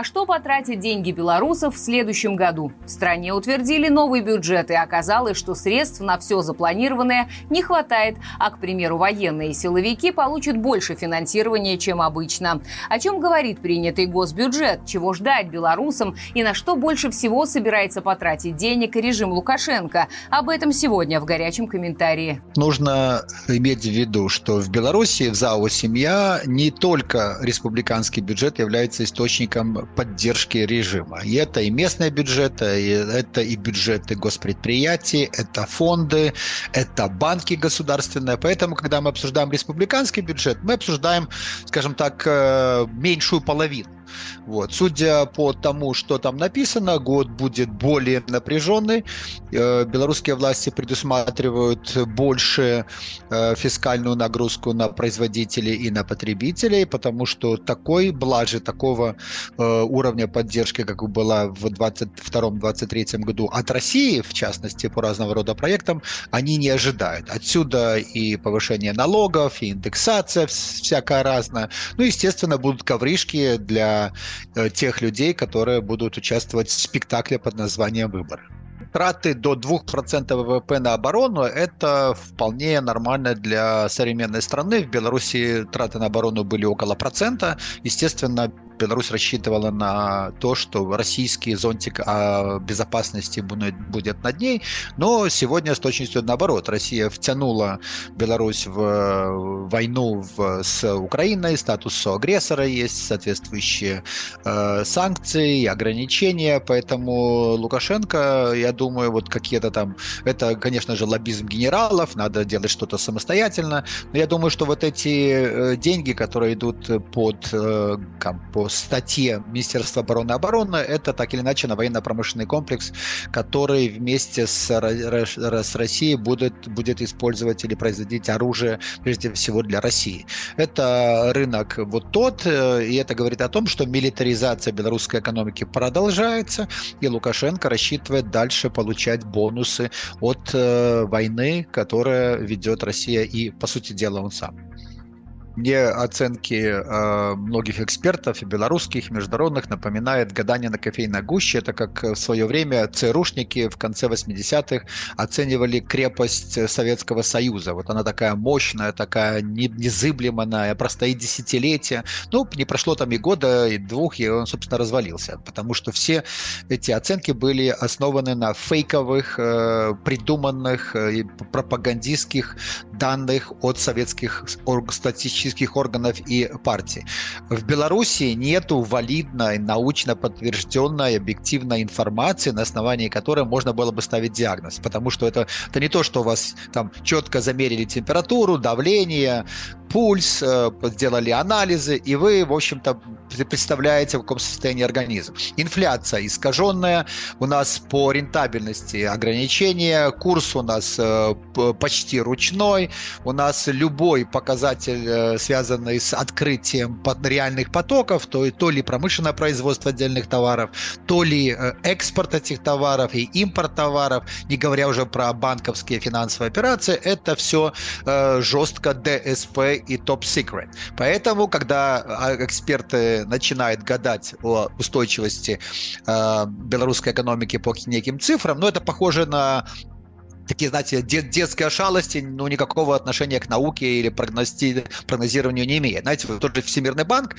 На что потратить деньги белорусов в следующем году? В стране утвердили новый бюджет, и оказалось, что средств на все запланированное не хватает, а, к примеру, военные силовики получат больше финансирования, чем обычно. О чем говорит принятый госбюджет, чего ждать белорусам и на что больше всего собирается потратить денег режим Лукашенко? Об этом сегодня в горячем комментарии. Нужно иметь в виду, что в Беларуси в ЗАО «Семья» не только республиканский бюджет является источником поддержки режима. И это и местные бюджеты, и это и бюджеты госпредприятий, это фонды, это банки государственные. Поэтому, когда мы обсуждаем республиканский бюджет, мы обсуждаем, скажем так, э, меньшую половину. Вот. Судя по тому, что там написано, год будет более напряженный. Э, белорусские власти предусматривают больше э, фискальную нагрузку на производителей и на потребителей, потому что такой блажи, такого э, уровня поддержки, как была в 2022-2023 году от России, в частности, по разного рода проектам, они не ожидают. Отсюда и повышение налогов, и индексация всякая разная. Ну, естественно, будут ковришки для Э, тех людей, которые будут участвовать в спектакле под названием «Выборы» траты до 2% ВВП на оборону – это вполне нормально для современной страны. В Беларуси траты на оборону были около процента. Естественно, Беларусь рассчитывала на то, что российский зонтик безопасности будет над ней, но сегодня с точностью наоборот. Россия втянула Беларусь в войну в, с Украиной, статус агрессора есть, соответствующие э, санкции, ограничения, поэтому Лукашенко, я думаю, вот какие-то там, это, конечно же, лоббизм генералов, надо делать что-то самостоятельно, но я думаю, что вот эти э, деньги, которые идут под, э, по статье Министерства обороны обороны, это так или иначе на военно-промышленный комплекс, который вместе с, с Россией будет, будет использовать или производить оружие, прежде всего, для России. Это рынок вот тот, э, и это говорит о том, что милитаризация белорусской экономики продолжается, и Лукашенко рассчитывает дальше получать бонусы от э, войны, которая ведет Россия, и, по сути дела, он сам. Мне оценки э, многих экспертов, и белорусских, и международных, напоминает гадание на кофейной гуще. Это как в свое время ЦРУшники в конце 80-х оценивали крепость Советского Союза. Вот она такая мощная, такая незыблемая, простоит десятилетия. Ну, не прошло там и года, и двух, и он, собственно, развалился. Потому что все эти оценки были основаны на фейковых, э, придуманных э, пропагандистских данных от советских статистических политических органов и партий. В Беларуси нету валидной, научно подтвержденной, объективной информации, на основании которой можно было бы ставить диагноз. Потому что это, это не то, что у вас там четко замерили температуру, давление, пульс, э, сделали анализы, и вы, в общем-то, представляете, в каком состоянии организм. Инфляция искаженная, у нас по рентабельности ограничения, курс у нас э, почти ручной, у нас любой показатель, э, связанный с открытием реальных потоков, то, то ли промышленное производство отдельных товаров, то ли экспорт этих товаров и импорт товаров, не говоря уже про банковские финансовые операции, это все жестко ДСП и топ secret. Поэтому, когда а, эксперты начинают гадать о устойчивости э, белорусской экономики по неким цифрам, ну, это похоже на такие, знаете, дет, детские шалости, ну, никакого отношения к науке или прогности, прогнозированию не имеет. Знаете, тот же Всемирный банк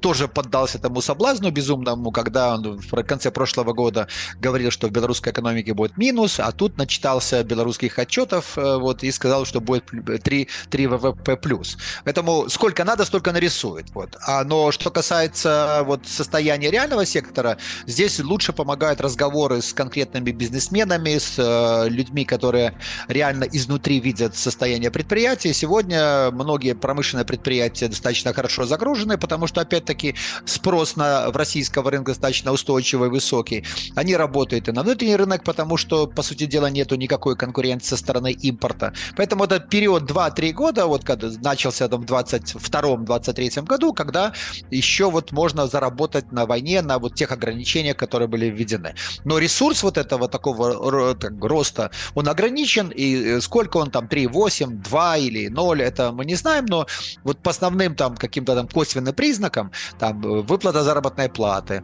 тоже поддался этому соблазну безумному, когда он в конце прошлого года говорил, что в белорусской экономике будет минус, а тут начитался белорусских отчетов э, вот, и сказал, что будет 3, 3 ВВП плюс. Поэтому сколько надо, столько нарисует. Вот. А, но что касается вот, состояния реального сектора, здесь лучше помогают разговоры с конкретными бизнесменами, с э, людьми, которые которые реально изнутри видят состояние предприятия. Сегодня многие промышленные предприятия достаточно хорошо загружены, потому что, опять-таки, спрос на, в российского рынка достаточно устойчивый, высокий. Они работают и на внутренний рынок, потому что, по сути дела, нету никакой конкуренции со стороны импорта. Поэтому этот период 2-3 года, вот когда начался там в 22-23 году, когда еще вот можно заработать на войне, на вот тех ограничениях, которые были введены. Но ресурс вот этого такого так, роста, он ограничен ограничен, и э, сколько он там, 3, 8, 2 или 0, это мы не знаем, но вот по основным там каким-то там косвенным признакам, там э, выплата заработной платы,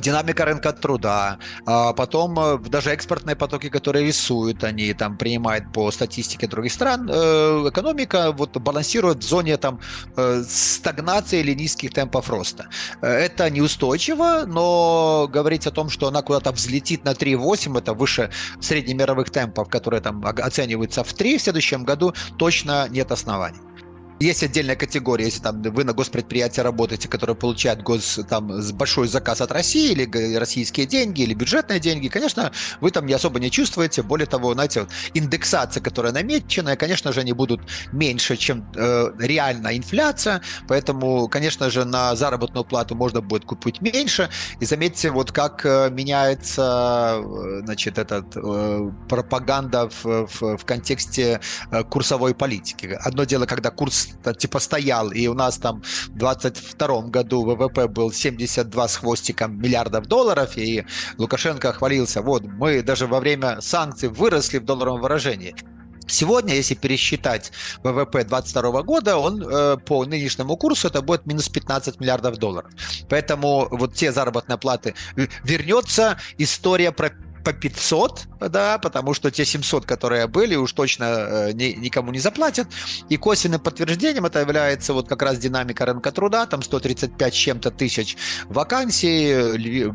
динамика рынка труда, а потом э, даже экспортные потоки, которые рисуют, они там принимают по статистике других стран, э, экономика вот балансирует в зоне там стагнации или низких темпов роста. Это неустойчиво, но говорить о том, что она куда-то взлетит на 3,8, это выше среднемировых темпов, которые там оцениваются в 3 в следующем году, точно нет оснований. Есть отдельная категория, если там вы на госпредприятии работаете, которое получает гос, там, большой заказ от России, или российские деньги, или бюджетные деньги, конечно, вы там не особо не чувствуете. Более того, знаете, индексация, которая намечена, конечно же, они будут меньше, чем э, реальная инфляция, поэтому, конечно же, на заработную плату можно будет купить меньше. И заметьте, вот как э, меняется, э, значит, этот э, пропаганда в, в, в контексте э, курсовой политики. Одно дело, когда курс типа стоял, и у нас там в 22 году ВВП был 72 с хвостиком миллиардов долларов, и Лукашенко хвалился, вот, мы даже во время санкций выросли в долларовом выражении. Сегодня, если пересчитать ВВП 2022 года, он э, по нынешнему курсу это будет минус 15 миллиардов долларов. Поэтому вот те заработные платы вернется история про по 500, да, потому что те 700, которые были, уж точно э, ни, никому не заплатят. И косвенным подтверждением это является вот как раз динамика рынка труда, там 135 с чем-то тысяч вакансий,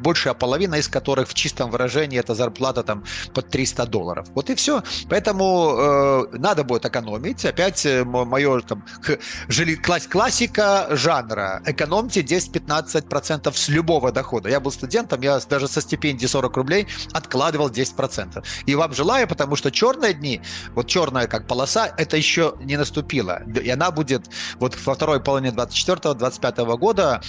большая половина из которых в чистом выражении это зарплата там под 300 долларов. Вот и все. Поэтому э, надо будет экономить. Опять э, мое там классика жанра. Экономьте 10-15% с любого дохода. Я был студентом, я даже со стипендии 40 рублей рублей откладывал 10%. И вам желаю, потому что черные дни, вот черная как полоса, это еще не наступила. И она будет вот во второй половине 24-25 года,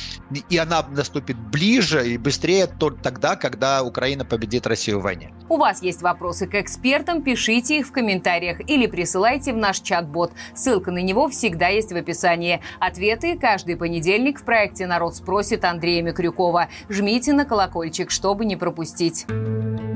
и она наступит ближе и быстрее тогда, когда Украина победит Россию в войне. У вас есть вопросы к экспертам, пишите их в комментариях или присылайте в наш чат-бот. Ссылка на него всегда есть в описании. Ответы каждый понедельник в проекте «Народ спросит» Андрея Микрюкова. Жмите на колокольчик, чтобы не пропустить. Música